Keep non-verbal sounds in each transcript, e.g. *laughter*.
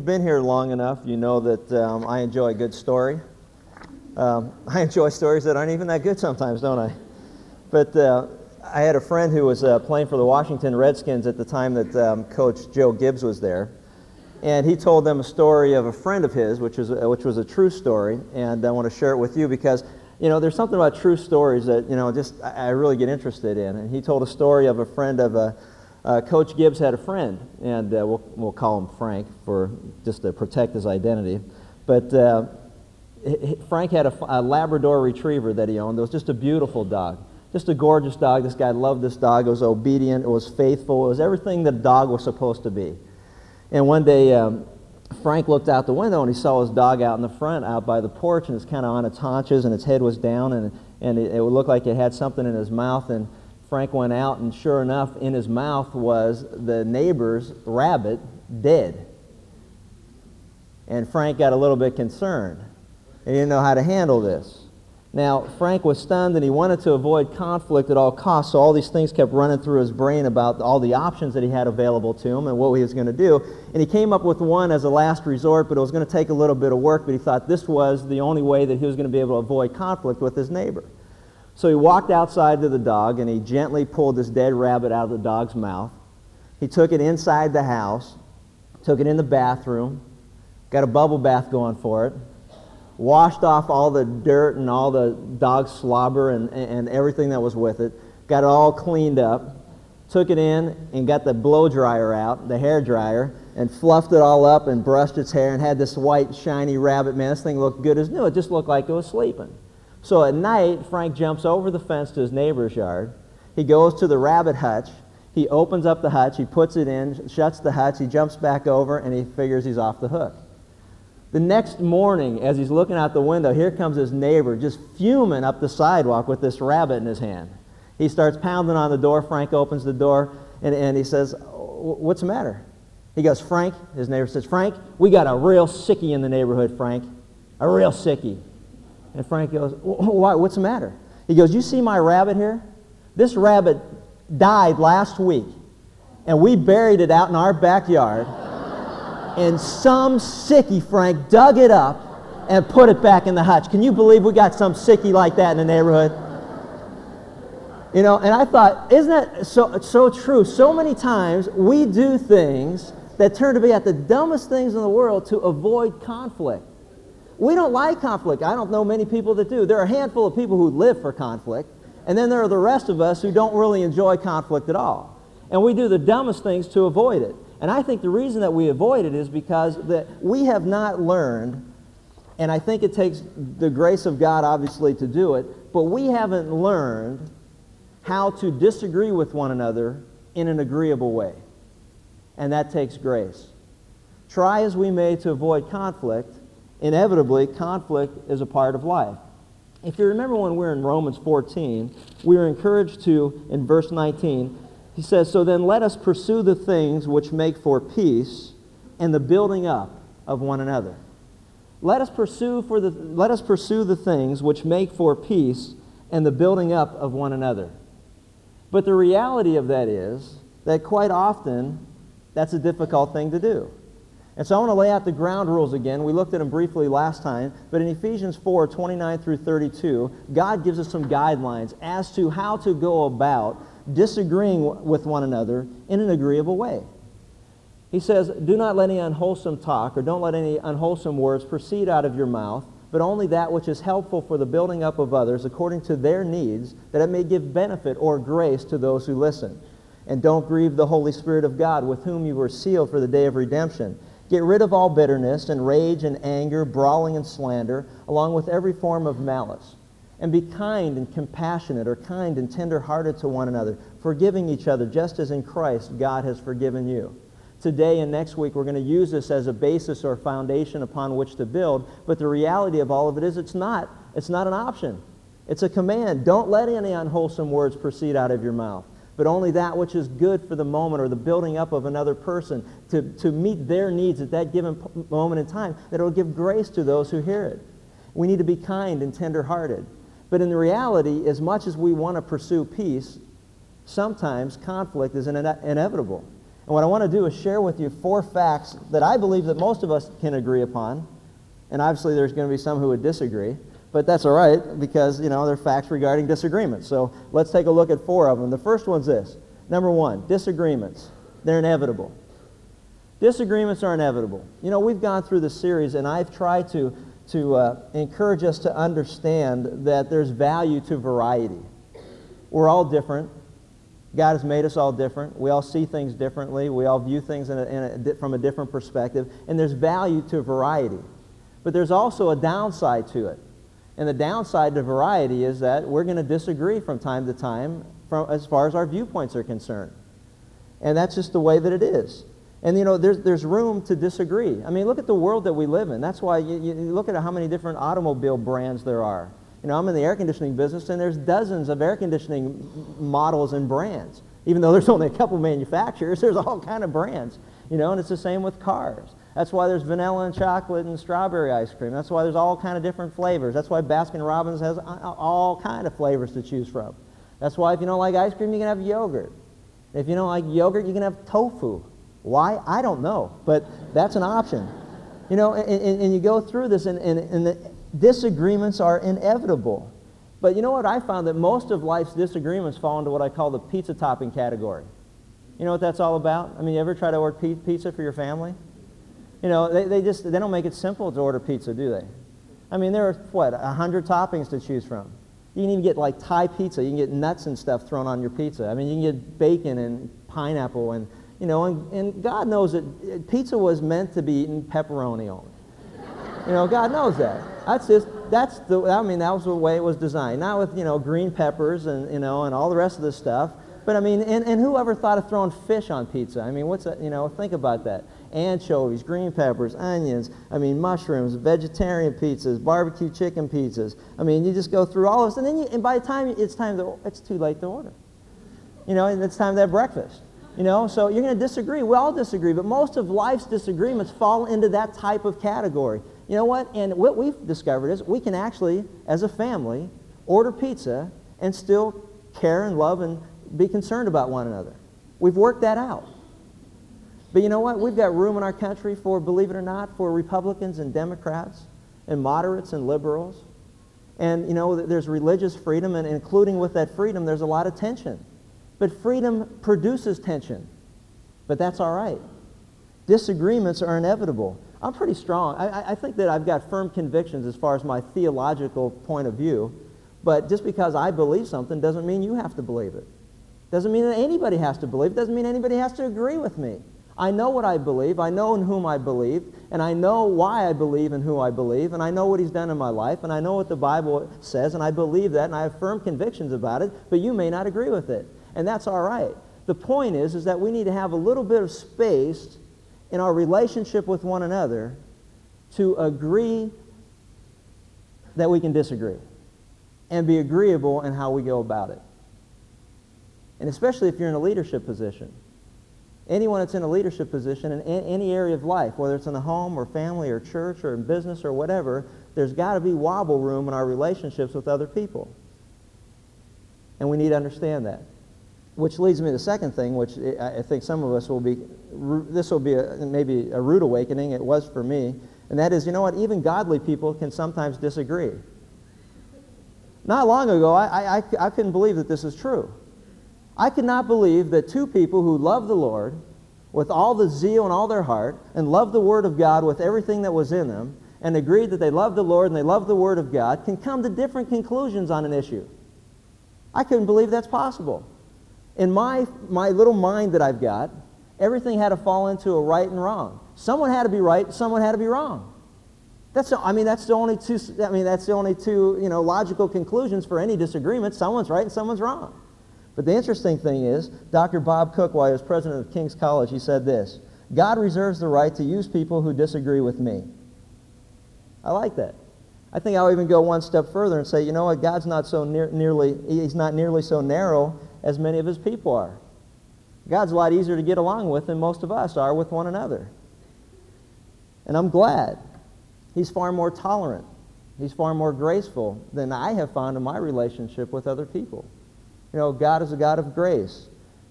you've been here long enough, you know that um, I enjoy a good story. Um, *laughs* I enjoy stories that aren't even that good sometimes, don't I? But uh, I had a friend who was uh, playing for the Washington Redskins at the time that um, Coach Joe Gibbs was there. And he told them a story of a friend of his, which, is, uh, which was a true story. And I want to share it with you because, you know, there's something about true stories that, you know, just I, I really get interested in. And he told a story of a friend of a, uh, Coach Gibbs had a friend, and uh, we'll, we'll call him Frank for just to protect his identity. But uh, Frank had a, a, Labrador retriever that he owned. It was just a beautiful dog, just a gorgeous dog. This guy loved this dog. It was obedient. It was faithful. It was everything that a dog was supposed to be. And one day, um, Frank looked out the window and he saw his dog out in the front, out by the porch, and it's kind of on its haunches, and its head was down, and, and it, it looked like it had something in his mouth. And Frank went out, and sure enough, in his mouth was the neighbor's rabbit dead. And Frank got a little bit concerned. He didn't know how to handle this. Now, Frank was stunned and he wanted to avoid conflict at all costs, so all these things kept running through his brain about all the options that he had available to him and what he was going to do. And he came up with one as a last resort, but it was going to take a little bit of work, but he thought this was the only way that he was going to be able to avoid conflict with his neighbor. So he walked outside to the dog and he gently pulled this dead rabbit out of the dog's mouth. He took it inside the house, took it in the bathroom, got a bubble bath going for it, washed off all the dirt and all the dog slobber and, and everything that was with it, got it all cleaned up, took it in and got the blow dryer out, the hair dryer, and fluffed it all up and brushed its hair and had this white, shiny rabbit. Man, this thing looked good as new. It just looked like it was sleeping. So at night, Frank jumps over the fence to his neighbor's yard. He goes to the rabbit hutch. He opens up the hutch. He puts it in, shuts the hutch. He jumps back over, and he figures he's off the hook. The next morning, as he's looking out the window, here comes his neighbor just fuming up the sidewalk with this rabbit in his hand. He starts pounding on the door. Frank opens the door, and, and he says, What's the matter? He goes, Frank, his neighbor says, Frank, we got a real sickie in the neighborhood, Frank. A real sickie. And Frank goes, Why, What's the matter? He goes, You see my rabbit here? This rabbit died last week, and we buried it out in our backyard. *laughs* and some sickie, Frank, dug it up and put it back in the hutch. Can you believe we got some sickie like that in the neighborhood? You know, and I thought, isn't that so, so true? So many times we do things that turn to be at the dumbest things in the world to avoid conflict. We don't like conflict. I don't know many people that do. There are a handful of people who live for conflict, and then there are the rest of us who don't really enjoy conflict at all. And we do the dumbest things to avoid it. And I think the reason that we avoid it is because that we have not learned, and I think it takes the grace of God obviously to do it, but we haven't learned how to disagree with one another in an agreeable way. And that takes grace. Try as we may to avoid conflict, inevitably, conflict is a part of life. If you remember when we are in Romans 14, we are encouraged to, in verse 19, he says, So then let us pursue the things which make for peace and the building up of one another. Let us pursue, for the, let us pursue the things which make for peace and the building up of one another. But the reality of that is that quite often that's a difficult thing to do. And so I want to lay out the ground rules again. We looked at them briefly last time, but in Ephesians 4 29 through 32, God gives us some guidelines as to how to go about disagreeing with one another in an agreeable way. He says, Do not let any unwholesome talk or don't let any unwholesome words proceed out of your mouth, but only that which is helpful for the building up of others according to their needs, that it may give benefit or grace to those who listen. And don't grieve the Holy Spirit of God, with whom you were sealed for the day of redemption. Get rid of all bitterness and rage and anger, brawling and slander, along with every form of malice. And be kind and compassionate, or kind and tender-hearted to one another, forgiving each other, just as in Christ God has forgiven you. Today and next week, we're going to use this as a basis or foundation upon which to build. But the reality of all of it is it's not. It's not an option. It's a command. Don't let any unwholesome words proceed out of your mouth but only that which is good for the moment or the building up of another person to, to meet their needs at that given moment in time, that it will give grace to those who hear it. We need to be kind and tender-hearted. But in the reality, as much as we want to pursue peace, sometimes conflict is ine- inevitable. And what I want to do is share with you four facts that I believe that most of us can agree upon. And obviously there's going to be some who would disagree. But that's all right because, you know, they're facts regarding disagreements. So let's take a look at four of them. The first one's this. Number one, disagreements. They're inevitable. Disagreements are inevitable. You know, we've gone through this series, and I've tried to, to uh, encourage us to understand that there's value to variety. We're all different. God has made us all different. We all see things differently. We all view things in a, in a, from a different perspective. And there's value to variety. But there's also a downside to it. And the downside to variety is that we're going to disagree from time to time from, as far as our viewpoints are concerned. And that's just the way that it is. And you know, there's, there's room to disagree. I mean, look at the world that we live in. That's why you, you look at how many different automobile brands there are. You know, I'm in the air conditioning business, and there's dozens of air conditioning models and brands. Even though there's only a couple manufacturers, there's all kind of brands. You know, and it's the same with cars. That's why there's vanilla and chocolate and strawberry ice cream. That's why there's all kind of different flavors. That's why Baskin Robbins has uh, uh, all kind of flavors to choose from. That's why if you don't like ice cream, you can have yogurt. If you don't like yogurt, you can have tofu. Why? I don't know, but that's an option. You know, and, and, and you go through this, and, and, and the disagreements are inevitable. But you know what? I found that most of life's disagreements fall into what I call the pizza topping category. You know what that's all about? I mean, you ever try to order pizza for your family? You know, they, they just they don't make it simple to order pizza, do they? I mean, there are what a hundred toppings to choose from. You can even get like Thai pizza. You can get nuts and stuff thrown on your pizza. I mean, you can get bacon and pineapple and you know, and, and God knows that eh, pizza was meant to be eaten pepperoni only. You know, God knows that. That's just that's the I mean that was the way it was designed. Not with you know green peppers and you know and all the rest of this stuff. But I mean, and, and whoever thought of throwing fish on pizza? I mean, what's that? You know, think about that. Anchovies, green peppers, onions. I mean, mushrooms, vegetarian pizzas, barbecue chicken pizzas. I mean, you just go through all of this, and then you, and by the time it's time to, it's too late to order. You know, and it's time to have breakfast. You know, so you're going to disagree. We all disagree, but most of life's disagreements fall into that type of category. You know what? And what we've discovered is we can actually, as a family, order pizza and still care and love and be concerned about one another. We've worked that out. But you know what? We've got room in our country for, believe it or not, for Republicans and Democrats and moderates and liberals. And, you know, there's religious freedom, and including with that freedom, there's a lot of tension. But freedom produces tension. But that's all right. Disagreements are inevitable. I'm pretty strong. I, I, think that I've got firm convictions as far as my theological point of view. But just because I believe something doesn't mean you have to believe it. Doesn't mean that anybody has to believe. It doesn't mean anybody has to agree with me. I know what I believe. I know in whom I believe. And I know why I believe in who I believe. And I know what he's done in my life. And I know what the Bible says. And I believe that. And I have firm convictions about it. But you may not agree with it and that's all right. The point is, is that we need to have a little bit of space in our relationship with one another to agree that we can disagree and be agreeable in how we go about it. And especially if you're in a leadership position. Anyone that's in a leadership position in any area of life, whether it's in the home or family or church or in business or whatever, there's got to be wobble room in our relationships with other people. And we need to understand that. Which leads me to the second thing, which I think some of us will be, this will be a, maybe a rude awakening. It was for me. And that is, you know what? Even godly people can sometimes disagree. Not long ago, I, I, I couldn't believe that this is true. I could not believe that two people who love the Lord with all the zeal and all their heart and love the Word of God with everything that was in them and agreed that they love the Lord and they love the Word of God can come to different conclusions on an issue. I couldn't believe that's possible in my, my little mind that I've got, everything had to fall into a right and wrong. Someone had to be right, someone had to be wrong. That's, I mean, that's the only two, I mean, that's the only two, you know, logical conclusions for any disagreement. Someone's right and someone's wrong. But the interesting thing is, Dr. Bob Cook, while he was president of King's College, he said this, God reserves the right to use people who disagree with me. I like that. I think I'll even go one step further and say, you know what, God's not so near, nearly, he's not nearly so narrow as many of his people are. God's a lot easier to get along with than most of us are with one another. And I'm glad. He's far more tolerant. He's far more graceful than I have found in my relationship with other people. You know, God is a God of grace.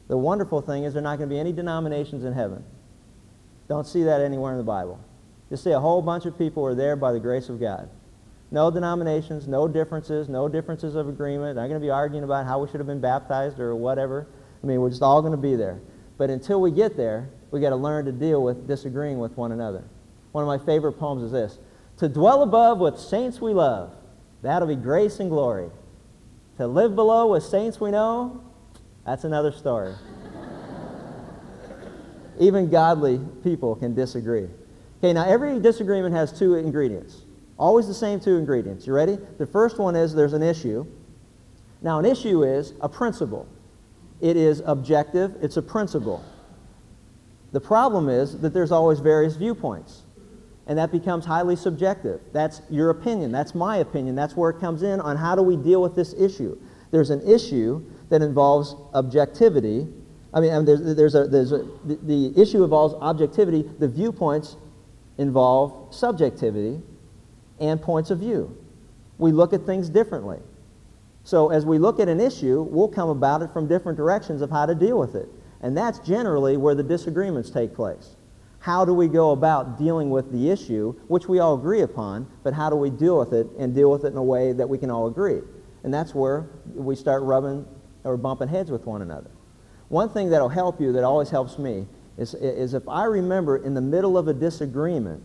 The wonderful thing is there are not going to be any denominations in heaven. Don't see that anywhere in the Bible. You see a whole bunch of people are there by the grace of God. No denominations, no differences, no differences of agreement. Not going to be arguing about how we should have been baptized or whatever. I mean, we're just all going to be there. But until we get there, we got to learn to deal with disagreeing with one another. One of my favorite poems is this To dwell above with saints we love, that'll be grace and glory. To live below with saints we know, that's another story. Even godly people can disagree. Okay, now every disagreement has two ingredients. Always the same two ingredients. You ready? The first one is there's an issue. Now, an issue is a principle. It is objective, it's a principle. The problem is that there's always various viewpoints, and that becomes highly subjective. That's your opinion, that's my opinion, that's where it comes in on how do we deal with this issue. There's an issue that involves objectivity. I mean, there's, there's a, there's a, the, the issue involves objectivity, the viewpoints involve subjectivity and points of view. We look at things differently. So as we look at an issue, we'll come about it from different directions of how to deal with it. And that's generally where the disagreements take place. How do we go about dealing with the issue, which we all agree upon, but how do we deal with it and deal with it in a way that we can all agree? And that's where we start rubbing or bumping heads with one another. One thing that'll help you, that always helps me, is, is if I remember in the middle of a disagreement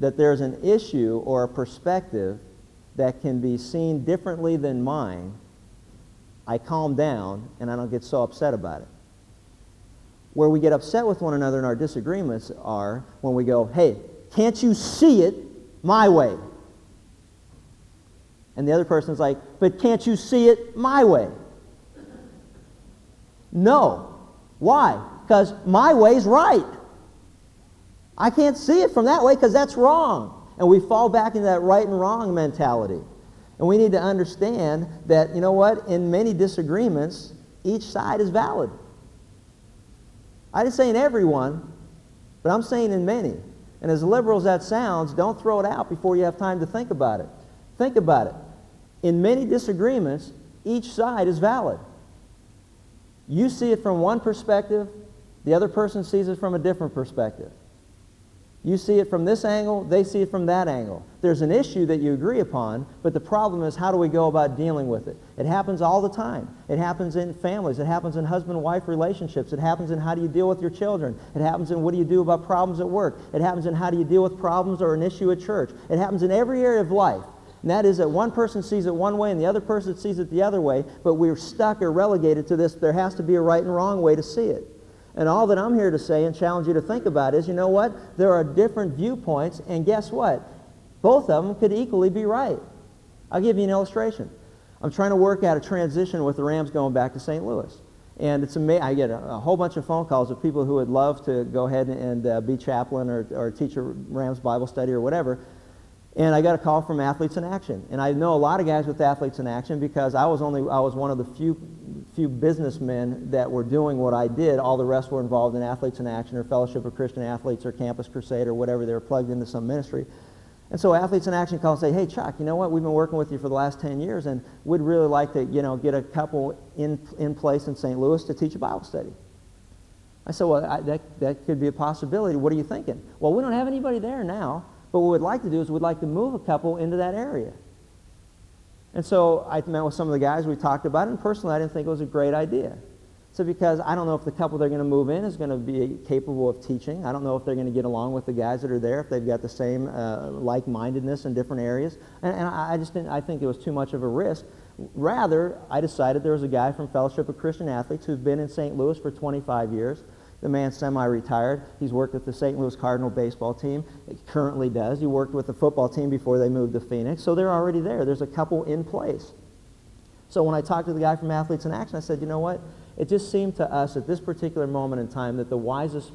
that there's an issue or a perspective that can be seen differently than mine, I calm down and I don't get so upset about it. Where we get upset with one another and our disagreements are when we go, hey, can't you see it my way? And the other person's like, but can't you see it my way? No. Why? Because my way's right. I can't see it from that way because that's wrong. And we fall back into that right and wrong mentality. And we need to understand that, you know what, in many disagreements, each side is valid. I didn't say in everyone, but I'm saying in many. And as liberal as that sounds, don't throw it out before you have time to think about it. Think about it. In many disagreements, each side is valid. You see it from one perspective, the other person sees it from a different perspective. You see it from this angle, they see it from that angle. There's an issue that you agree upon, but the problem is how do we go about dealing with it? It happens all the time. It happens in families. It happens in husband-wife relationships. It happens in how do you deal with your children. It happens in what do you do about problems at work. It happens in how do you deal with problems or an issue at church. It happens in every area of life. And that is that one person sees it one way and the other person sees it the other way, but we're stuck or relegated to this. There has to be a right and wrong way to see it. And all that I'm here to say and challenge you to think about is, you know what? There are different viewpoints, and guess what? Both of them could equally be right. I'll give you an illustration. I'm trying to work out a transition with the Rams going back to St. Louis. And it's amazing. I get a, a, whole bunch of phone calls of people who would love to go ahead and, uh, be chaplain or, or teach a Rams Bible study or whatever. And I got a call from Athletes in Action. And I know a lot of guys with Athletes in Action because I was only I was one of the few few businessmen that were doing what I did. All the rest were involved in Athletes in Action or Fellowship of Christian Athletes or Campus Crusade or whatever. They were plugged into some ministry. And so Athletes in Action call and say, hey, Chuck, you know what? We've been working with you for the last 10 years, and we'd really like to, you know, get a couple in, in place in St. Louis to teach a Bible study. I said, well, I, that, that could be a possibility. What are you thinking? Well, we don't have anybody there now, but what we'd like to do is we'd like to move a couple into that area. And so I met with some of the guys, we talked about and personally I didn't think it was a great idea. So because I don't know if the couple they're going to move in is going to be capable of teaching. I don't know if they're going to get along with the guys that are there, if they've got the same uh, like-mindedness in different areas. And, and I just didn't, I think it was too much of a risk. Rather, I decided there was a guy from Fellowship of Christian Athletes who's been in St. Louis for 25 years the man's semi-retired. He's worked with the St. Louis Cardinal baseball team. He currently does. He worked with the football team before they moved to Phoenix. So they're already there. There's a couple in place. So when I talked to the guy from Athletes in Action, I said, you know what? It just seemed to us at this particular moment in time that the wisest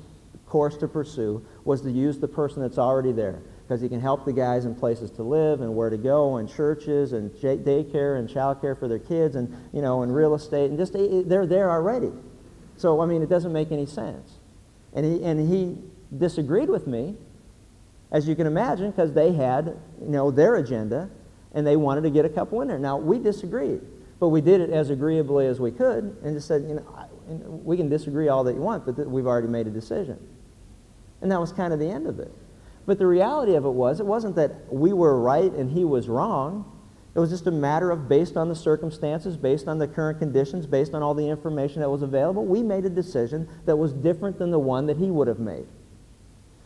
course to pursue was to use the person that's already there because he can help the guys in places to live and where to go and churches and daycare and childcare for their kids and, you know, and real estate and just eh, eh, they're there already. So, I mean, it doesn't make any sense. And he, and he disagreed with me, as you can imagine, because they had, you know, their agenda, and they wanted to get a couple in there. Now, we disagreed, but we did it as agreeably as we could, and just said, you know, And we can disagree all that you want, but th- we've already made a decision. And that was kind of the end of it. But the reality of it was, it wasn't that we were right and he was wrong. It was just a matter of based on the circumstances, based on the current conditions, based on all the information that was available, we made a decision that was different than the one that he would have made.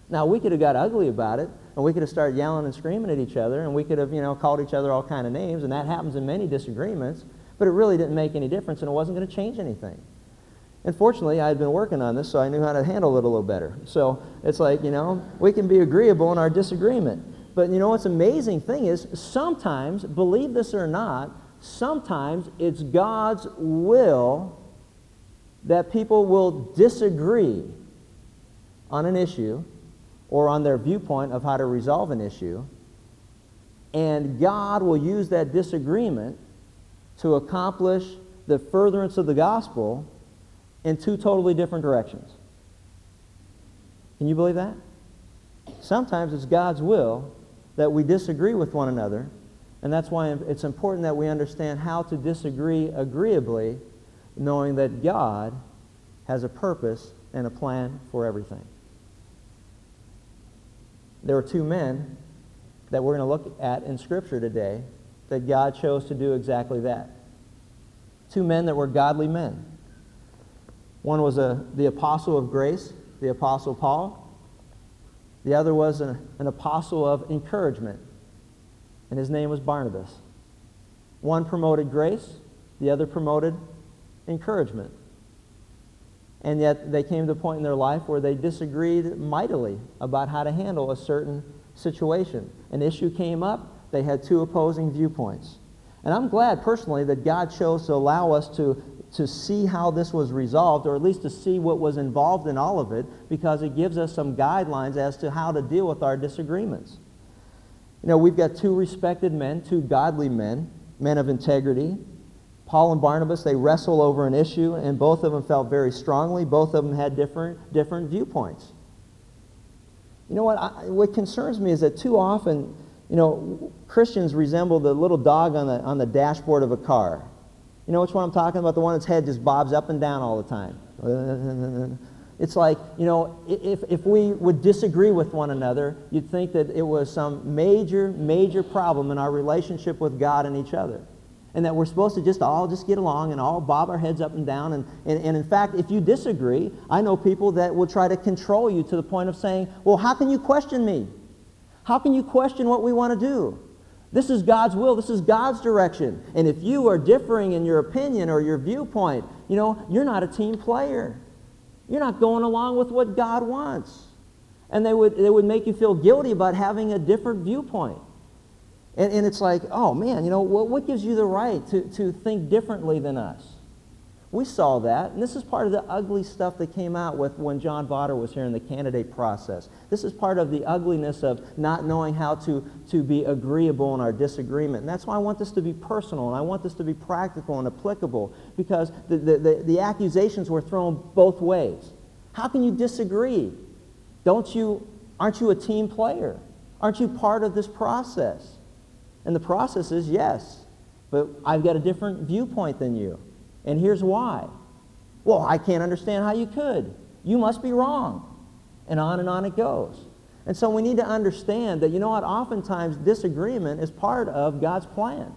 Now, we could have got ugly about it, and we could have started yelling and screaming at each other, and we could have, you know, called each other all kind of names, and that happens in many disagreements, but it really didn't make any difference, and it wasn't going to change anything. And fortunately, I had been working on this, so I knew how to handle it a little better. So it's like, you know, we can be agreeable in our disagreement. But you know what's amazing thing is sometimes, believe this or not, sometimes it's God's will that people will disagree on an issue or on their viewpoint of how to resolve an issue. And God will use that disagreement to accomplish the furtherance of the gospel in two totally different directions. Can you believe that? Sometimes it's God's will that we disagree with one another, and that's why it's important that we understand how to disagree agreeably, knowing that God has a purpose and a plan for everything. There were two men that we're going to look at in Scripture today that God chose to do exactly that. Two men that were godly men. One was a, the apostle of grace, the apostle Paul. The other was an, an apostle of encouragement, and his name was Barnabas. One promoted grace, the other promoted encouragement. And yet they came to a point in their life where they disagreed mightily about how to handle a certain situation. An issue came up, they had two opposing viewpoints. And I'm glad personally that God chose to allow us to, to see how this was resolved, or at least to see what was involved in all of it, because it gives us some guidelines as to how to deal with our disagreements. You know, we've got two respected men, two godly men, men of integrity. Paul and Barnabas, they wrestle over an issue, and both of them felt very strongly. Both of them had different, different viewpoints. You know what? I, what concerns me is that too often, you know, Christians resemble the little dog on the, on the dashboard of a car. You know which one I'm talking about? The one that's head just bobs up and down all the time. *laughs* It's like, you know, if, if we would disagree with one another, you'd think that it was some major, major problem in our relationship with God and each other. And that we're supposed to just all just get along and all bob our heads up and down. And, and, and in fact, if you disagree, I know people that will try to control you to the point of saying, well, how can you question me? How can you question what we want to do? This is God's will. This is God's direction. And if you are differing in your opinion or your viewpoint, you know, you're not a team player. You're not going along with what God wants. And they would, they would make you feel guilty about having a different viewpoint. And, and it's like, oh man, you know, what, what gives you the right to, to think differently than us? We saw that, and this is part of the ugly stuff that came out with when John Vawter was here in the candidate process. This is part of the ugliness of not knowing how to, to be agreeable in our disagreement. And that's why I want this to be personal, and I want this to be practical and applicable, because the, the, the, the accusations were thrown both ways. How can you disagree? Don't you, aren't you a team player? Aren't you part of this process? And the process is yes, but I've got a different viewpoint than you. And here's why. Well, I can't understand how you could. You must be wrong. And on and on it goes. And so we need to understand that, you know what, oftentimes disagreement is part of God's plan.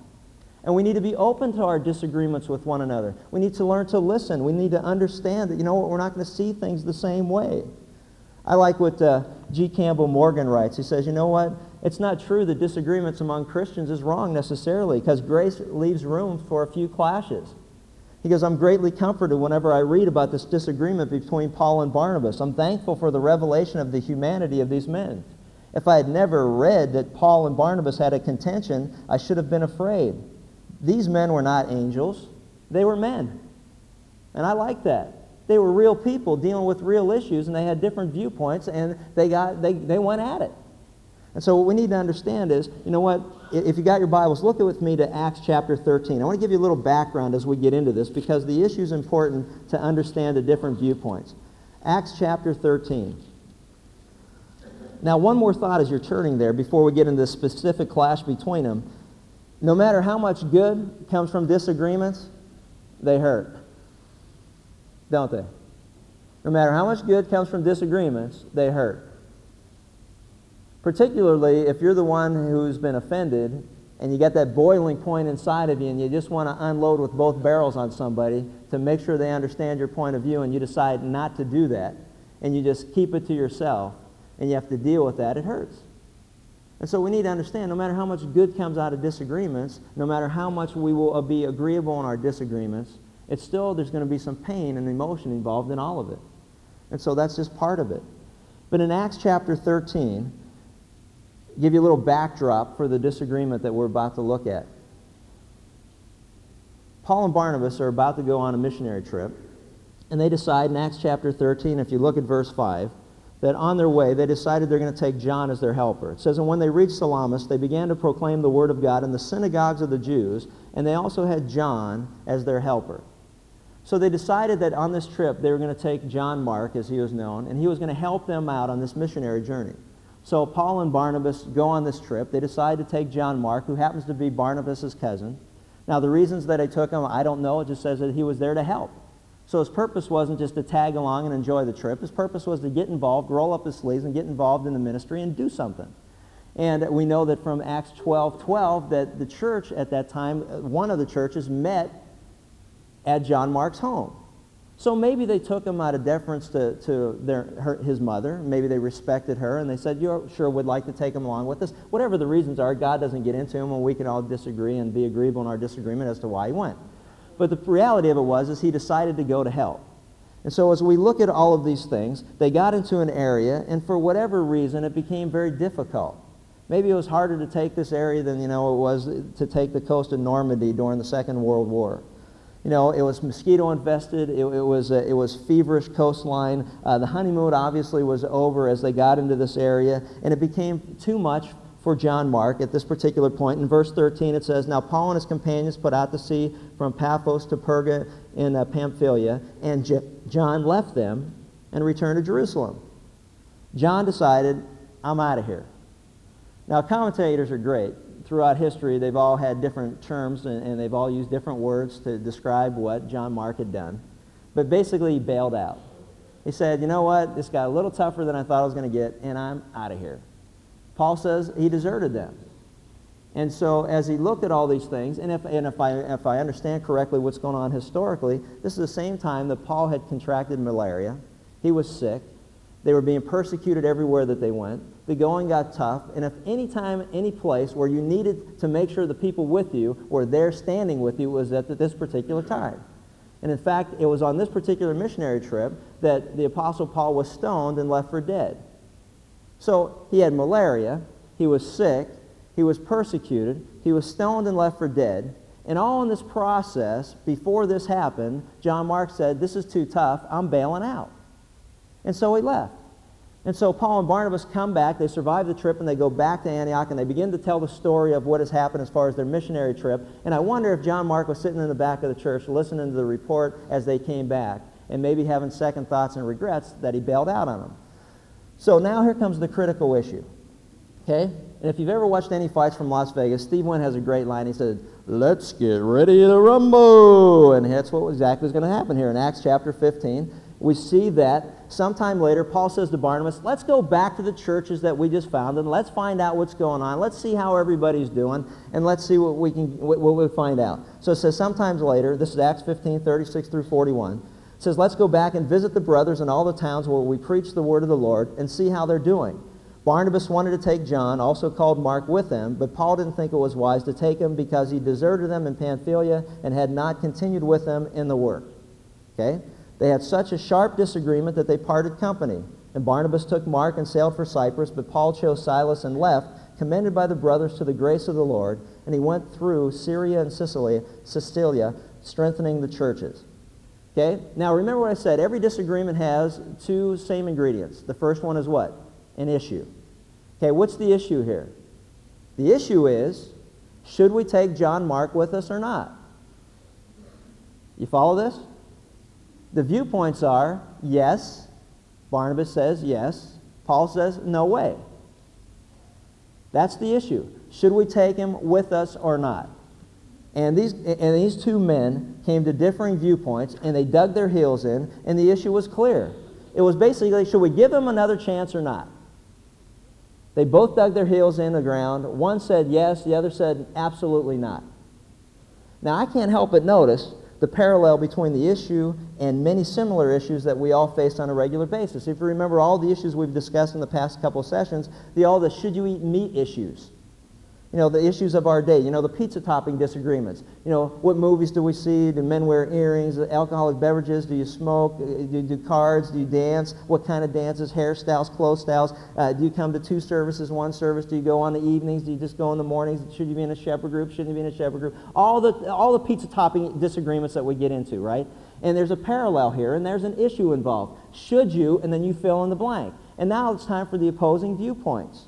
And we need to be open to our disagreements with one another. We need to learn to listen. We need to understand that, you know what, we're not going to see things the same way. I like what uh, G. Campbell Morgan writes. He says, you know what, it's not true that disagreements among Christians is wrong necessarily, because grace leaves room for a few clashes. He goes, I'm greatly comforted whenever I read about this disagreement between Paul and Barnabas. I'm thankful for the revelation of the humanity of these men. If I had never read that Paul and Barnabas had a contention, I should have been afraid. These men were not angels, they were men. And I like that. They were real people dealing with real issues, and they had different viewpoints, and they, got, they, they went at it. And so what we need to understand is, you know what, if you got your Bibles, look with me to Acts chapter 13. I want to give you a little background as we get into this because the issue is important to understand the different viewpoints. Acts chapter 13. Now, one more thought as you're turning there before we get into the specific clash between them. No matter how much good comes from disagreements, they hurt. don't they? No matter how much good comes from disagreements, they hurt. Particularly if you're the one who's been offended and you get that boiling point inside of you and you just want to unload with both barrels on somebody to make sure they understand your point of view and you decide not to do that and you just keep it to yourself and you have to deal with that, it hurts. And so we need to understand no matter how much good comes out of disagreements, no matter how much we will uh, be agreeable in our disagreements, it's still, there's going to be some pain and emotion involved in all of it. And so that's just part of it. But in Acts chapter 13, give you a little backdrop for the disagreement that we're about to look at. Paul and Barnabas are about to go on a missionary trip, and they decide in Acts chapter 13, if you look at verse 5, that on their way they decided they're going to take John as their helper. It says, And when they reached Salamis, they began to proclaim the word of God in the synagogues of the Jews, and they also had John as their helper. So they decided that on this trip they were going to take John Mark, as he was known, and he was going to help them out on this missionary journey. So Paul and Barnabas go on this trip. They decide to take John Mark, who happens to be Barnabas' cousin. Now, the reasons that they took him, I don't know. It just says that he was there to help. So his purpose wasn't just to tag along and enjoy the trip. His purpose was to get involved, roll up his sleeves, and get involved in the ministry and do something. And we know that from Acts 12 12 that the church at that time, one of the churches, met at John Mark's home. So maybe they took him out of deference to, to their, her, his mother. Maybe they respected her and they said, You sure would like to take him along with us. Whatever the reasons are, God doesn't get into them and we can all disagree and be agreeable in our disagreement as to why he went. But the reality of it was is he decided to go to help. And so as we look at all of these things, they got into an area and for whatever reason it became very difficult. Maybe it was harder to take this area than you know it was to take the coast of Normandy during the Second World War. You know, it was mosquito infested. It, it was, a, it was feverish coastline. Uh, the honeymoon obviously was over as they got into this area, and it became too much for John Mark at this particular point. In verse 13, it says, Now Paul and his companions put out to sea from Paphos to Perga in uh, Pamphylia, and John left them and returned to Jerusalem. John decided, I'm out of here. Now, commentators are great throughout history, they've all had different terms and, and, they've all used different words to describe what John Mark had done. But basically, he bailed out. He said, You know what? This got a little tougher than I thought I was going to get, and I'm out of here. Paul says he deserted them. And so, as he looked at all these things, and if, and if, I, if I understand correctly what's going on historically, this is the same time that Paul had contracted malaria. He was sick. They were being persecuted everywhere that they went. The going got tough. And if any time, any place where you needed to make sure the people with you were there standing with you was at this particular time. And in fact, it was on this particular missionary trip that the Apostle Paul was stoned and left for dead. So he had malaria, he was sick, he was persecuted, he was stoned and left for dead. And all in this process, before this happened, John Mark said, This is too tough, I'm bailing out. And so he left. And so Paul and Barnabas come back, they survive the trip, and they go back to Antioch, and they begin to tell the story of what has happened as far as their missionary trip. And I wonder if John Mark was sitting in the back of the church listening to the report as they came back, and maybe having second thoughts and regrets that he bailed out on them. So now here comes the critical issue. Okay? And if you've ever watched any fights from Las Vegas, Steve Wynn has a great line. He said, Let's get ready to rumble. And that's what exactly is going to happen here in Acts chapter 15 we see that sometime later, Paul says to Barnabas, let's go back to the churches that we just founded and let's find out what's going on. Let's see how everybody's doing and let's see what we can what, what we find out. So it says sometimes later, this is Acts 15, 36 through 41. It says, let's go back and visit the brothers in all the towns where we preach the word of the Lord and see how they're doing. Barnabas wanted to take John, also called Mark, with them, but Paul didn't think it was wise to take him because he deserted them in Pamphylia and had not continued with them in the work. Okay? They had such a sharp disagreement that they parted company. And Barnabas took Mark and sailed for Cyprus, but Paul chose Silas and left, commended by the brothers to the grace of the Lord, and he went through Syria and Sicily, Cilicia, strengthening the churches. Okay? Now remember what I said. Every disagreement has two same ingredients. The first one is what? An issue. Okay, what's the issue here? The issue is, should we take John Mark with us or not? You follow this? The viewpoints are yes. Barnabas says yes. Paul says no way. That's the issue. Should we take him with us or not? And these, and these two men came to differing viewpoints, and they dug their heels in, and the issue was clear. It was basically, should we give him another chance or not? They both dug their heels in the ground. One said yes, the other said absolutely not. Now, I can't help but notice the parallel between the issue and many similar issues that we all face on a regular basis. If you remember all the issues we've discussed in the past couple of sessions, the all the should you eat meat issues you know, the issues of our day, you know, the pizza topping disagreements. You know, what movies do we see? Do men wear earrings? Alcoholic beverages? Do you smoke? Uh, do you do cards? Do you dance? What kind of dances? Hairstyles, clothes styles? Uh, do you come to two services, one service? Do you go on the evenings? Do you just go in the mornings? Should you be in a shepherd group? Shouldn't you be in a shepherd group? All the, all the pizza topping disagreements that we get into, right? And there's a parallel here, and there's an issue involved. Should you? And then you fill in the blank. And now it's time for the opposing viewpoints.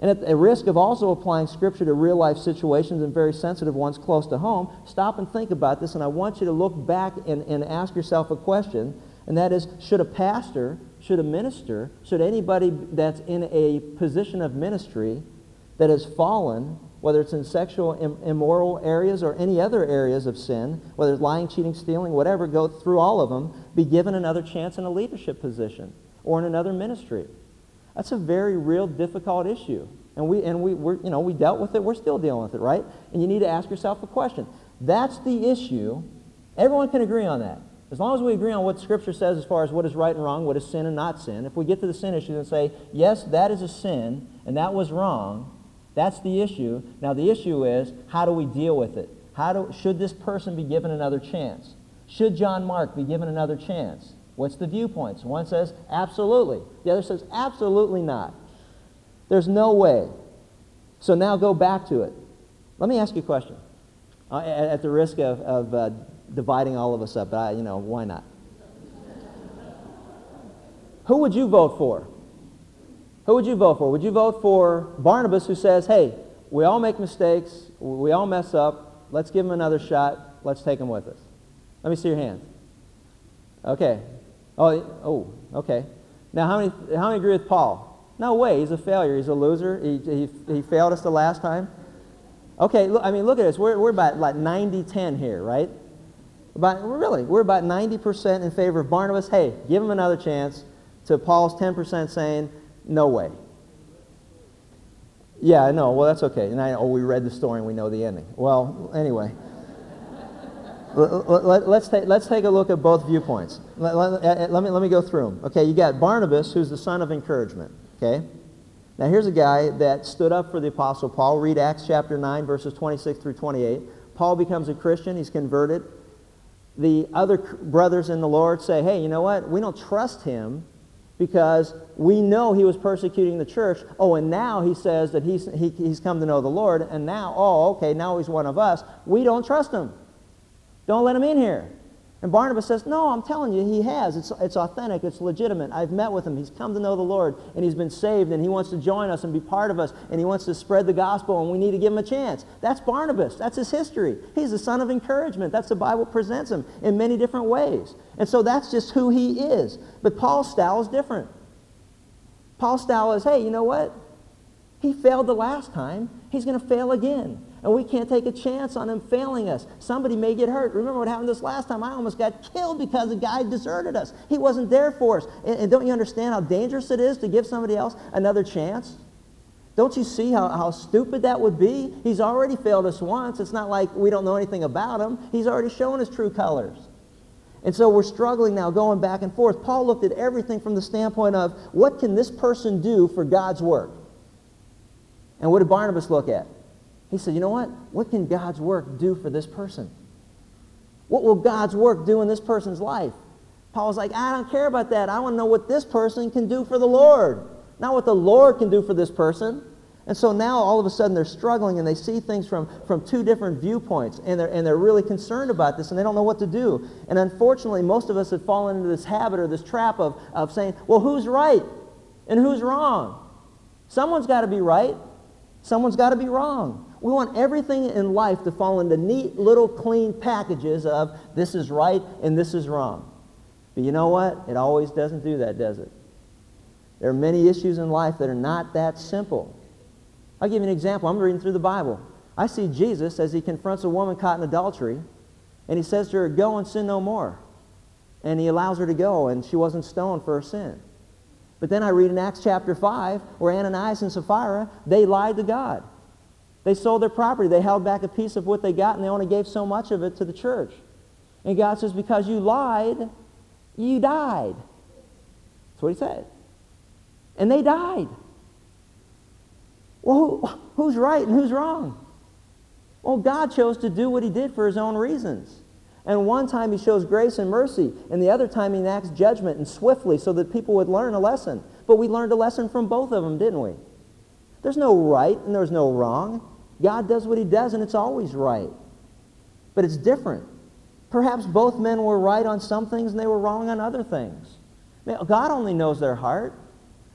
And at the risk of also applying Scripture to real life situations and very sensitive ones close to home, stop and think about this. And I want you to look back and, and ask yourself a question, and that is should a pastor, should a minister, should anybody that's in a position of ministry that has fallen, whether it's in sexual Im- immoral areas or any other areas of sin, whether it's lying, cheating, stealing, whatever, go through all of them, be given another chance in a leadership position or in another ministry? That's a very real, difficult issue. And we, and we, we're, you know, we dealt with it. We're still dealing with it, right? And you need to ask yourself a question. That's the issue. Everyone can agree on that. As long as we agree on what Scripture says as far as what is right and wrong, what is sin and not sin, if we get to the sin issue and say, yes, that is a sin, and that was wrong, that's the issue. Now, the issue is, how do we deal with it? How do, should this person be given another chance? Should John Mark be given another chance? What's the viewpoints? One says, absolutely. The other says, absolutely not. There's no way. So now go back to it. Let me ask you a question. Uh, at, at, the risk of, of uh, dividing all of us up, but I, you know, why not? Who would you vote for? Who would you vote for? Would you vote for Barnabas, who says, hey, we all make mistakes, we all mess up, let's give him another shot, let's take him with us? Let me see your hands. Okay, Oh, oh, okay. Now, how many, how many agree with Paul? No way. He's a failure. He's a loser. He, he, he failed us the last time. Okay, look, I mean, look at this. We're, we're about like 90-10 here, right? About, really, we're about 90% in favor of Barnabas. Hey, give him another chance. To Paul's 10% saying, no way. Yeah, I know. Well, that's okay. And I, oh, we read the story and we know the ending. Well, anyway let, us take, let's take a look at both viewpoints. Let, let, eh, eh, let, me, let me go through them. Okay, you got Barnabas, who's the son of encouragement. Okay? Now, here's a guy that stood up for the Apostle Paul. Read Acts chapter 9, verses 26 through 28. Paul becomes a Christian, he's converted. The other brothers in the Lord say, hey, you know what? We don't trust him because we know he was persecuting the church. Oh, and now he says that he's, he, he's come to know the Lord, and now, oh, okay, now he's one of us. We don't trust him. Don't let him in here. And Barnabas says, No, I'm telling you, he has. It's, it's authentic. It's legitimate. I've met with him. He's come to know the Lord, and he's been saved, and he wants to join us and be part of us, and he wants to spread the gospel, and we need to give him a chance. That's Barnabas. That's his history. He's the son of encouragement. That's the Bible presents him in many different ways. And so that's just who he is. But Paul's style is different. Paul's style is, hey, you know what? He failed the last time. He's going to fail again. And we can't take a chance on him failing us. Somebody may get hurt. Remember what happened this last time? I almost got killed because a guy deserted us. He wasn't there for us. And, and don't you understand how dangerous it is to give somebody else another chance? Don't you see how, how stupid that would be? He's already failed us once. It's not like we don't know anything about him. He's already shown his true colors. And so we're struggling now going back and forth. Paul looked at everything from the standpoint of what can this person do for God's work? And what did Barnabas look at? He said, you know what? What can God's work do for this person? What will God's work do in this person's life? Paul's like, I don't care about that. I want to know what this person can do for the Lord, not what the Lord can do for this person. And so now all of a sudden they're struggling and they see things from, from two different viewpoints and they're, and they're really concerned about this and they don't know what to do. And unfortunately, most of us have fallen into this habit or this trap of, of saying, well, who's right and who's wrong? Someone's got to be right. Someone's got to be wrong. We want everything in life to fall into neat little clean packages of this is right and this is wrong. But you know what? It always doesn't do that, does it? There are many issues in life that are not that simple. I'll give you an example. I'm reading through the Bible. I see Jesus as he confronts a woman caught in adultery, and he says to her, Go and sin no more. And he allows her to go, and she wasn't stoned for her sin. But then I read in Acts chapter 5 where Ananias and Sapphira, they lied to God. They sold their property. They held back a piece of what they got, and they only gave so much of it to the church. And God says, Because you lied, you died. That's what he said. And they died. Well, who, who's right and who's wrong? Well, God chose to do what he did for his own reasons. And one time he shows grace and mercy, and the other time he enacts judgment and swiftly so that people would learn a lesson. But we learned a lesson from both of them, didn't we? There's no right and there's no wrong. God does what he does, and it's always right. But it's different. Perhaps both men were right on some things and they were wrong on other things. God only knows their heart.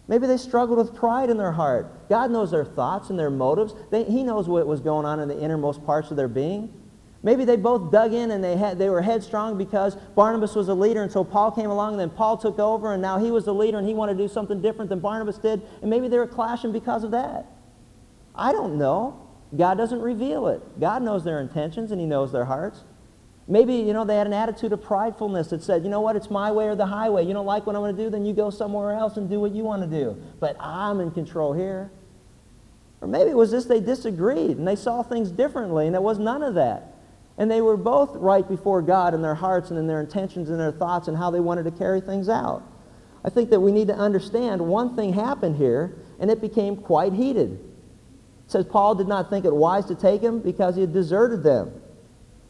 Maybe they struggled with pride in their heart. God knows their thoughts and their motives. They, he knows what was going on in the innermost parts of their being. Maybe they both dug in and they, had, they were headstrong because Barnabas was a leader, and so Paul came along, and then Paul took over, and now he was the leader, and he wanted to do something different than Barnabas did, and maybe they were clashing because of that. I don't know. God doesn't reveal it. God knows their intentions, and he knows their hearts. Maybe, you know, they had an attitude of pridefulness that said, you know what, it's my way or the highway. You don't like what I'm going to do, then you go somewhere else and do what you want to do. But I'm in control here. Or maybe it was just they disagreed and they saw things differently, and there was none of that. And they were both right before God in their hearts and in their intentions and their thoughts and how they wanted to carry things out. I think that we need to understand one thing happened here, and it became quite heated. It says Paul did not think it wise to take him because he had deserted them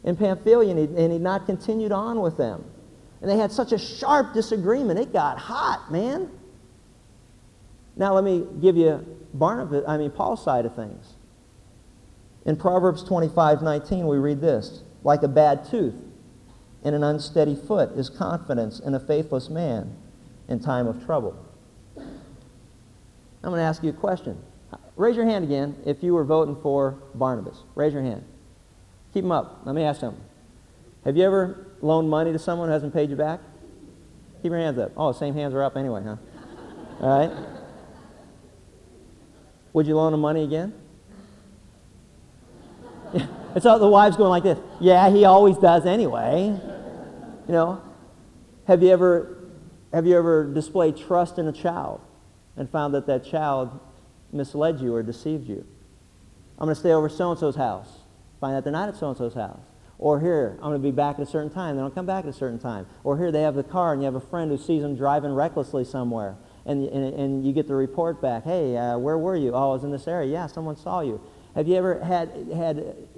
in Pamphylia and, he, he'd not continued on with them. And they had such a sharp disagreement. It got hot, man. Now let me give you Barnabas, I mean Paul's side of things. In Proverbs 25, 19, we read this, like a bad tooth and an unsteady foot is confidence in a faithless man in time of trouble. I'm going to ask you a question. Raise your hand again if you were voting for Barnabas. Raise your hand. Keep them up. Let me ask something. Have you ever loaned money to someone who hasn't paid you back? Keep your hands up. Oh, same hands are up anyway, huh? All right. Would you loan them money again? *laughs* it's all the wives going like this. Yeah, he always does anyway. You know, have you ever have you ever displayed trust in a child and found that that child misled you or deceived you? I'm going to stay over so and so's house find out they're not at so-and-so's house. Or here, I'm going to be back at a certain time. They don't come back at a certain time. Or here, they have the car, and you have a friend who sees them driving recklessly somewhere. And, and, and you get the report back, hey, uh, where were you? Oh, I was in this area. Yeah, someone saw you. Have you ever had, had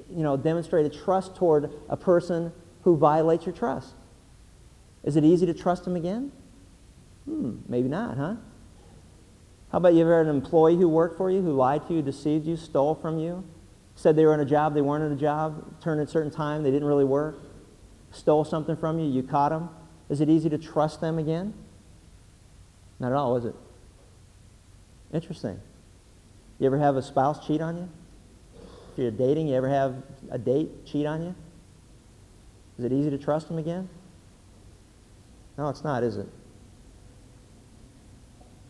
you know, demonstrated trust toward a person who violates your trust? Is it easy to trust them again? Hmm, maybe not, huh? How about you ever had an employee who worked for you, who lied to you, deceived you, stole from you, said they were in a job, they weren't in a job, turned at a certain time, they didn't really work, stole something from you, you caught them. Is it easy to trust them again? Not at all, is it? Interesting. You ever have a spouse cheat on you? If you're dating, you ever have a date cheat on you? Is it easy to trust them again? No, it's not, is it?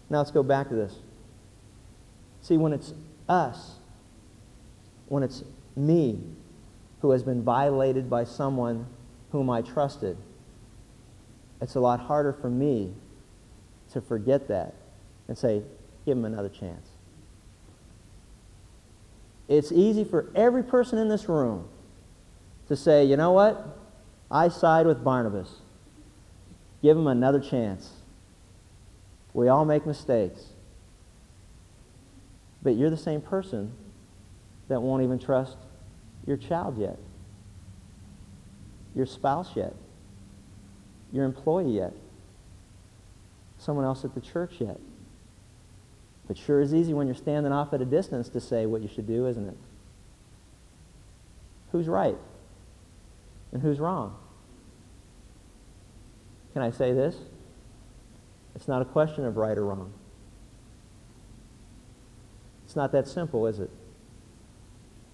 Now let's go back to this. See, when it's us when it's me who has been violated by someone whom I trusted, it's a lot harder for me to forget that and say, give him another chance. It's easy for every person in this room to say, you know what? I side with Barnabas. Give him another chance. We all make mistakes. But you're the same person that won't even trust your child yet, your spouse yet, your employee yet, someone else at the church yet. But sure is easy when you're standing off at a distance to say what you should do, isn't it? Who's right and who's wrong? Can I say this? It's not a question of right or wrong. It's not that simple, is it?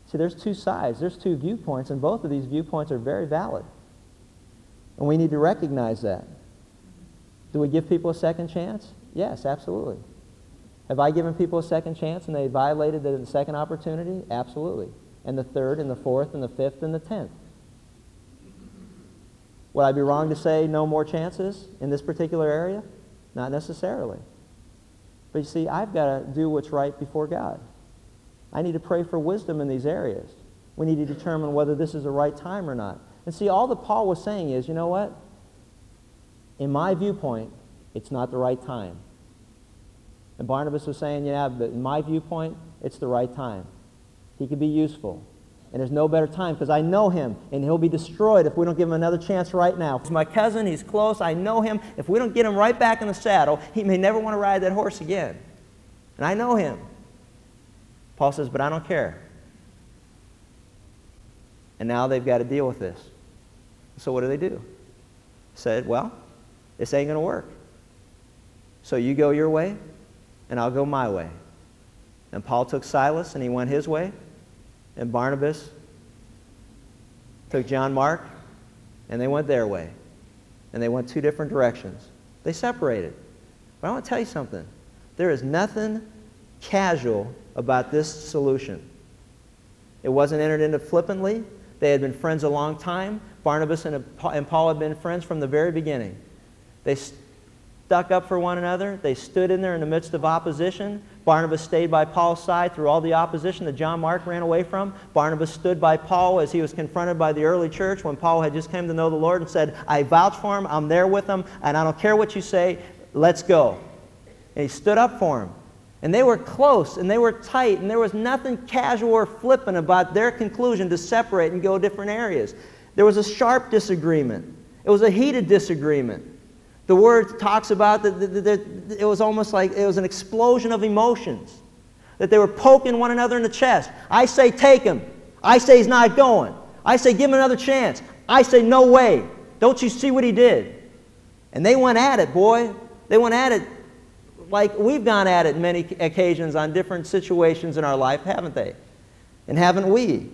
See, there's two sides, there's two viewpoints, and both of these viewpoints are very valid. And we need to recognize that. Do we give people a second chance? Yes, absolutely. Have I given people a second chance and they violated the second opportunity? Absolutely. and the third and the fourth and the fifth and the tenth. Would I be wrong to say no more chances in this particular area? Not necessarily. But you see, I've got to do what's right before God. I need to pray for wisdom in these areas. We need to determine whether this is the right time or not. And see, all that Paul was saying is, you know what? In my viewpoint, it's not the right time. And Barnabas was saying, yeah, but in my viewpoint, it's the right time. He could be useful. And there's no better time because I know him and he'll be destroyed if we don't give him another chance right now. He's my cousin, he's close, I know him. If we don't get him right back in the saddle, he may never want to ride that horse again. And I know him. Paul says, but I don't care. And now they've got to deal with this. So what do they do? Said, well, this ain't going to work. So you go your way, and I'll go my way. And Paul took Silas, and he went his way and Barnabas took John Mark, and they went their way. And they went two different directions. They separated. But I want to tell you something. There is nothing casual about this solution. It wasn't entered into flippantly. They had been friends a long time. Barnabas and Paul had been friends from the very beginning. They stuck up for one another. They stood in there in the midst of opposition. Barnabas stayed by Paul's side through all the opposition that John Mark ran away from. Barnabas stood by Paul as he was confronted by the early church when Paul had just come to know the Lord and said, I vouch for him, I'm there with him, and I don't care what you say, let's go. And he stood up for him. And they were close and they were tight, and there was nothing casual or flippant about their conclusion to separate and go different areas. There was a sharp disagreement, it was a heated disagreement. The word talks about that, it was almost like it was an explosion of emotions, that they were poking one another in the chest. I say, take him. I say, he's not going. I say, give him another chance. I say, no way. Don't you see what he did? And they went at it, boy. They went at it like we've gone at it many occasions on different situations in our life, haven't they? And haven't we?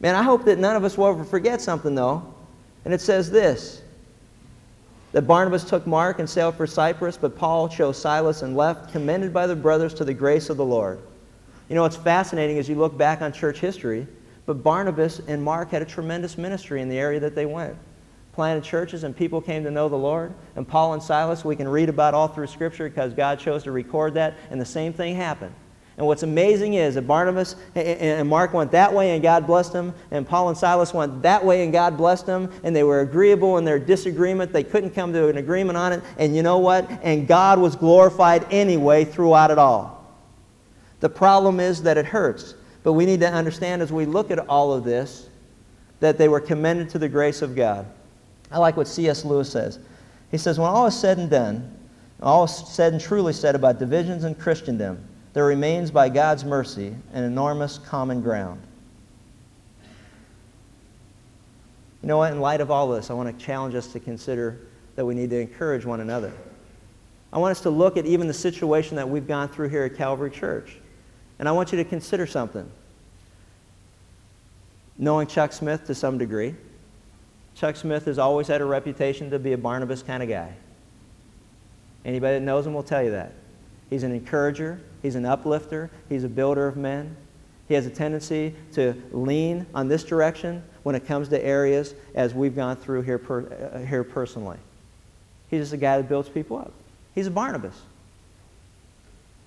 Man, I hope that none of us will ever forget something, though. And it says this that Barnabas took Mark and sailed for Cyprus, but Paul chose Silas and left, commended by the brothers to the grace of the Lord. You know, it's fascinating as you look back on church history, but Barnabas and Mark had a tremendous ministry in the area that they went. Planted churches and people came to know the Lord. And Paul and Silas, we can read about all through Scripture because God chose to record that, and the same thing happened. And what's amazing is that Barnabas and Mark went that way and God blessed them, and Paul and Silas went that way and God blessed them, and they were agreeable in their disagreement. They couldn't come to an agreement on it, and you know what? And God was glorified anyway throughout it all. The problem is that it hurts, but we need to understand as we look at all of this that they were commended to the grace of God. I like what C.S. Lewis says. He says, When all is said and done, all is said and truly said about divisions in Christendom, there remains by God's mercy an enormous common ground. You know what? In light of all this, I want to challenge us to consider that we need to encourage one another. I want us to look at even the situation that we've gone through here at Calvary Church. And I want you to consider something. Knowing Chuck Smith to some degree, Chuck Smith has always had a reputation to be a Barnabas kind of guy. Anybody that knows him will tell you that. He's an encourager, he's an uplifter, he's a builder of men. He has a tendency to lean on this direction when it comes to areas as we've gone through here, per, uh, here personally. He's just a guy that builds people up. He's a Barnabas.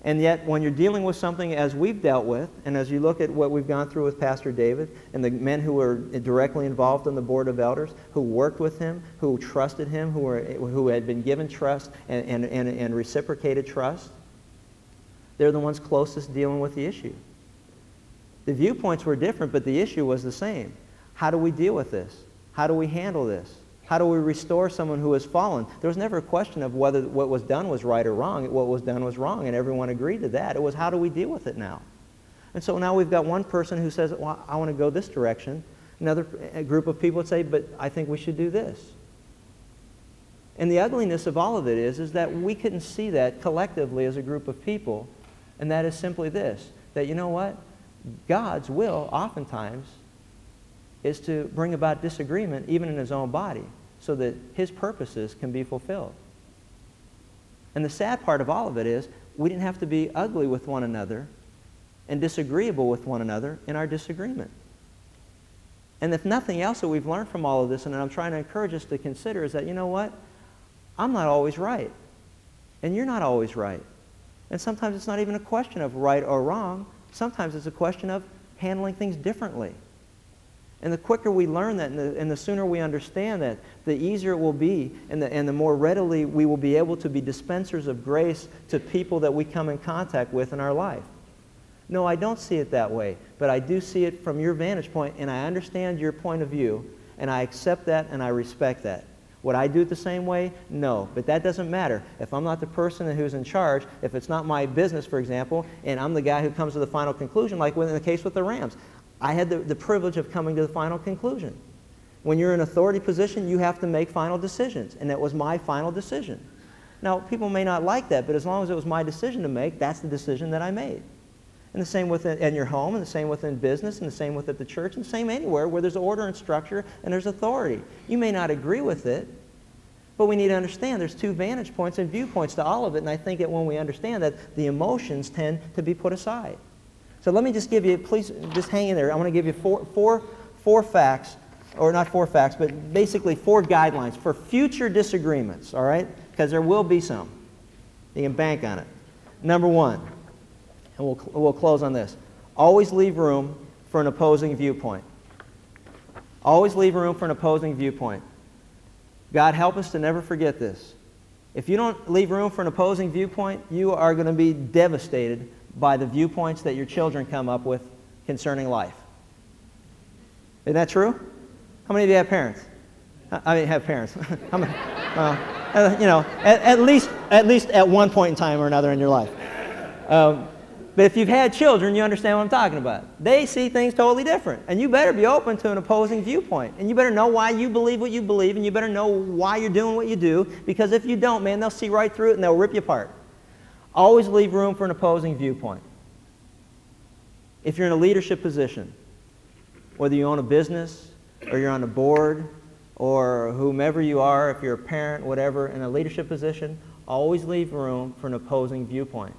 And yet, when you're dealing with something as we've dealt with, and as you look at what we've gone through with Pastor David and the men who were directly involved in the board of elders, who worked with him, who trusted him, who, were, who had been given trust and, and, and, and reciprocated trust, they're the ones closest dealing with the issue. The viewpoints were different, but the issue was the same. How do we deal with this? How do we handle this? How do we restore someone who has fallen? There was never a question of whether what was done was right or wrong. What was done was wrong, and everyone agreed to that. It was how do we deal with it now? And so now we've got one person who says, well, I want to go this direction. Another group of people would say, but I think we should do this. And the ugliness of all of it is, is that we couldn't see that collectively as a group of people and that is simply this that you know what? God's will, oftentimes, is to bring about disagreement even in his own body so that his purposes can be fulfilled. And the sad part of all of it is we didn't have to be ugly with one another and disagreeable with one another in our disagreement. And if nothing else that we've learned from all of this, and I'm trying to encourage us to consider, is that, you know what? I'm not always right. And you're not always right. And sometimes it's not even a question of right or wrong. Sometimes it's a question of handling things differently. And the quicker we learn that and the, and the, sooner we understand that, the easier it will be and the, and the more readily we will be able to be dispensers of grace to people that we come in contact with in our life. No, I don't see it that way, but I do see it from your vantage point, and I understand your point of view, and I accept that and I respect that. Would I do it the same way? No. But that doesn't matter. If I'm not the person who's in charge, if it's not my business, for example, and I'm the guy who comes to the final conclusion, like in the case with the Rams, I had the, the privilege of coming to the final conclusion. When you're in authority position, you have to make final decisions, and that was my final decision. Now, people may not like that, but as long as it was my decision to make, that's the decision that I made. And the same within in your home, and the same within business, and the same with at the church, and the same anywhere where there's order and structure and there's authority. You may not agree with it, but we need to understand there's two vantage points and viewpoints to all of it, and I think that when we understand that, the emotions tend to be put aside. So let me just give you, please just hang in there. I want to give you four, four, four facts, or not four facts, but basically four guidelines for future disagreements, all right? Because there will be some. You can bank on it. Number one, and we'll, we'll close on this. Always leave room for an opposing viewpoint. Always leave room for an opposing viewpoint. God, help us to never forget this. If you don't leave room for an opposing viewpoint, you are going to be devastated by the viewpoints that your children come up with concerning life. Isn't that true? How many of you have parents? I mean, have parents. *laughs* Uh, you know, at, at, least, at least at one point in time or another in your life. Um, but if you've had children, you understand what I'm talking about. They see things totally different. And you better be open to an opposing viewpoint. And you better know why you believe what you believe, and you better know why you're doing what you do, because if you don't, man, they'll see right through it and they'll rip you apart. Always leave room for an opposing viewpoint. If you're in a leadership position, whether you own a business or you're on a board or whomever you are, if you're a parent, whatever, in a leadership position, always leave room for an opposing viewpoint.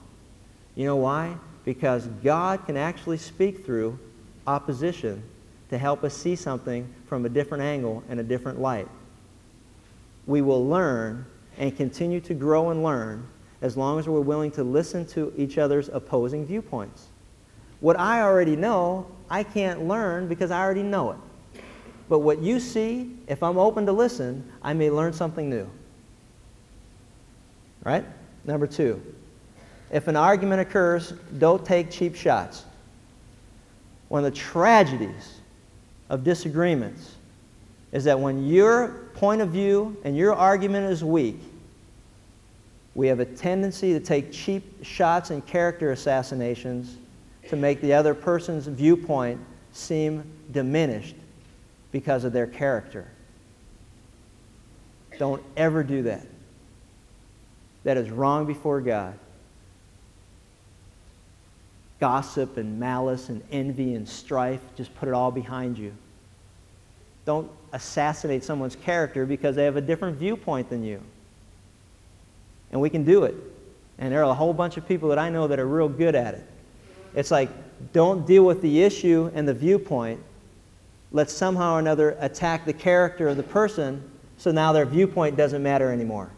You know why? Because God can actually speak through opposition to help us see something from a different angle and a different light. We will learn and continue to grow and learn as long as we're willing to listen to each other's opposing viewpoints. What I already know, I can't learn because I already know it. But what you see, if I'm open to listen, I may learn something new. Right? Number two, if an argument occurs, don't take cheap shots. One of the tragedies of disagreements is that when your point of view and your argument is weak, we have a tendency to take cheap shots and character assassinations to make the other person's viewpoint seem diminished because of their character. Don't ever do that. That is wrong before God gossip and malice and envy and strife, just put it all behind you. Don't assassinate someone's character because they have a different viewpoint than you. And we can do it. And there are a whole bunch of people that I know that are real good at it. It's like, don't deal with the issue and the viewpoint. Let's somehow or another attack the character of the person so now their viewpoint doesn't matter anymore.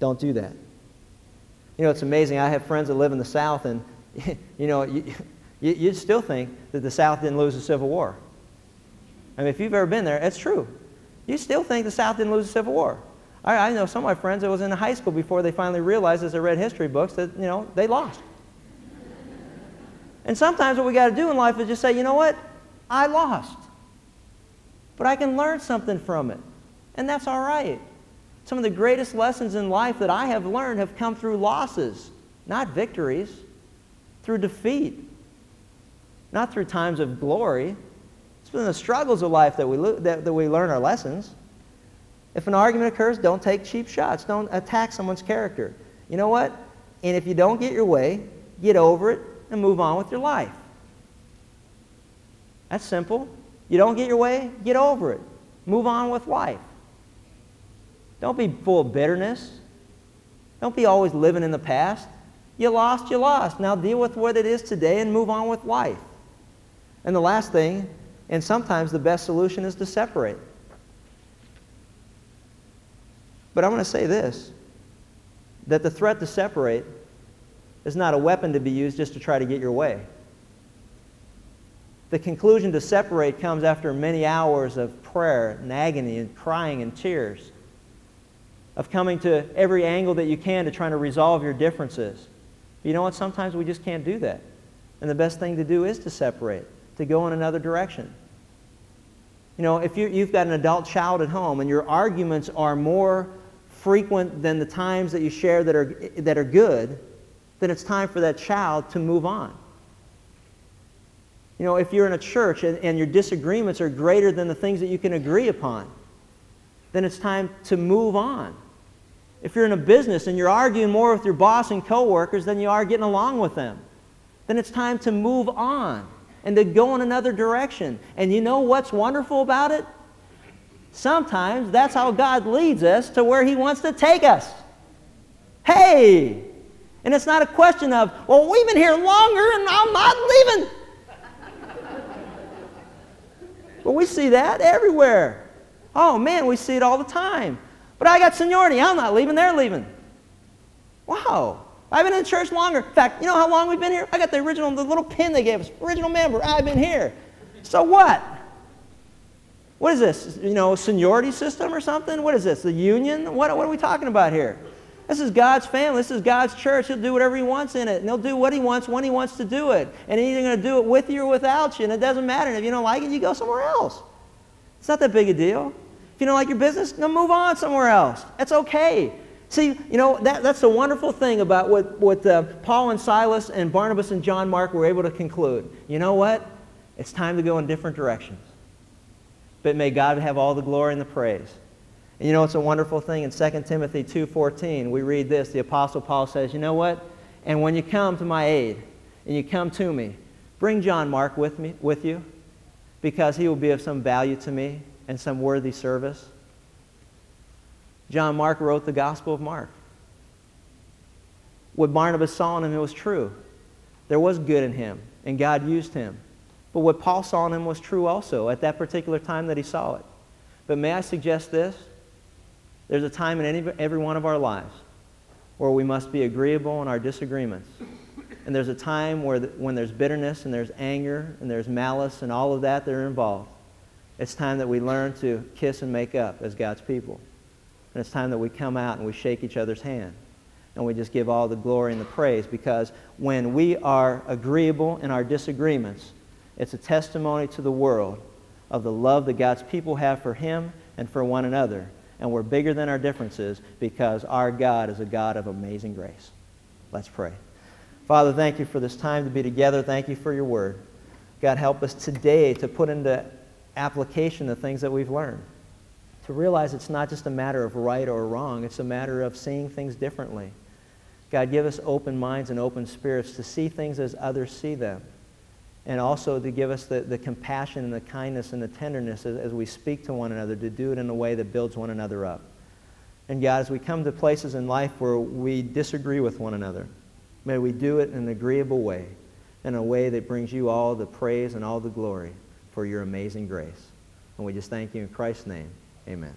Don't do that. You know, it's amazing. I have friends that live in the South, and, *laughs* you know, you, *laughs* you, would still think that the South didn't lose the Civil War. I mean, if you've ever been there, it's true. You still think the South didn't lose the Civil War. I, I know some of my friends that was in high school before they finally realized as they read history books that, you know, they lost. And sometimes what we got to do in life is just say, you know what? I lost. But I can learn something from it. And that's all right. Some of the greatest lessons in life that I have learned have come through losses, not victories, through defeat, not through times of glory. It's been the struggles of life that we, lo- that, that we learn our lessons. If an argument occurs, don't take cheap shots. Don't attack someone's character. You know what? And if you don't get your way, get over it and move on with your life. That's simple. You don't get your way, get over it. Move on with life. Don't be full of bitterness. Don't be always living in the past. You lost, you lost. Now deal with what it is today and move on with life. And the last thing, and sometimes the best solution is to separate. But I'm going to say this that the threat to separate is not a weapon to be used just to try to get your way. The conclusion to separate comes after many hours of prayer and agony and crying and tears, of coming to every angle that you can to try to resolve your differences. But you know what? Sometimes we just can't do that. And the best thing to do is to separate, to go in another direction. You know, if you, you've got an adult child at home and your arguments are more frequent than the times that you share that are, that are good, then it's time for that child to move on. You know, if you're in a church and, and your disagreements are greater than the things that you can agree upon, then it's time to move on. If you're in a business and you're arguing more with your boss and coworkers than you are getting along with them, then it's time to move on and to go in another direction. And you know what's wonderful about it? Sometimes that's how God leads us to where He wants to take us. Hey! And it's not a question of, well, we've been here longer and I'm not leaving. *laughs* but we see that everywhere. Oh man, we see it all the time. But I got seniority. I'm not leaving. They're leaving. Wow. I've been in the church longer. In fact, you know how long we've been here? I got the original, the little pin they gave us. Original member. I've been here. So what? What is this? You know, seniority system or something? What is this? The union? What, what are we talking about here? This is God's family. This is God's church. He'll do whatever He wants in it. And He'll do what He wants when He wants to do it. And He's going to do it with you or without you. And it doesn't matter. And if you don't like it, you go somewhere else. It's not that big a deal. If you don't like your business, then move on somewhere else. That's okay. See, you know, that, that's the wonderful thing about what, what uh, Paul and Silas and Barnabas and John Mark were able to conclude. You know what? It's time to go in different directions but may God have all the glory and the praise. And you know, it's a wonderful thing. In 2 Timothy 2.14, we read this. The Apostle Paul says, you know what? And when you come to my aid, and you come to me, bring John Mark with, me, with you, because he will be of some value to me and some worthy service. John Mark wrote the Gospel of Mark. What Barnabas saw in him, it was true. There was good in him, and God used him. But what Paul saw in him was true also at that particular time that he saw it. But may I suggest this? There's a time in any, every one of our lives where we must be agreeable in our disagreements. And there's a time where the, when there's bitterness and there's anger and there's malice and all of that that are involved. It's time that we learn to kiss and make up as God's people. And it's time that we come out and we shake each other's hand. And we just give all the glory and the praise because when we are agreeable in our disagreements, it's a testimony to the world of the love that God's people have for Him and for one another. And we're bigger than our differences because our God is a God of amazing grace. Let's pray. Father, thank you for this time to be together. Thank you for your word. God, help us today to put into application the things that we've learned. To realize it's not just a matter of right or wrong, it's a matter of seeing things differently. God, give us open minds and open spirits to see things as others see them and also to give us the, the compassion and the kindness and the tenderness as, as we speak to one another, to do it in a way that builds one another up. And God, as we come to places in life where we disagree with one another, may we do it in an agreeable way, in a way that brings you all the praise and all the glory for your amazing grace. And we just thank you in Christ's name. Amen.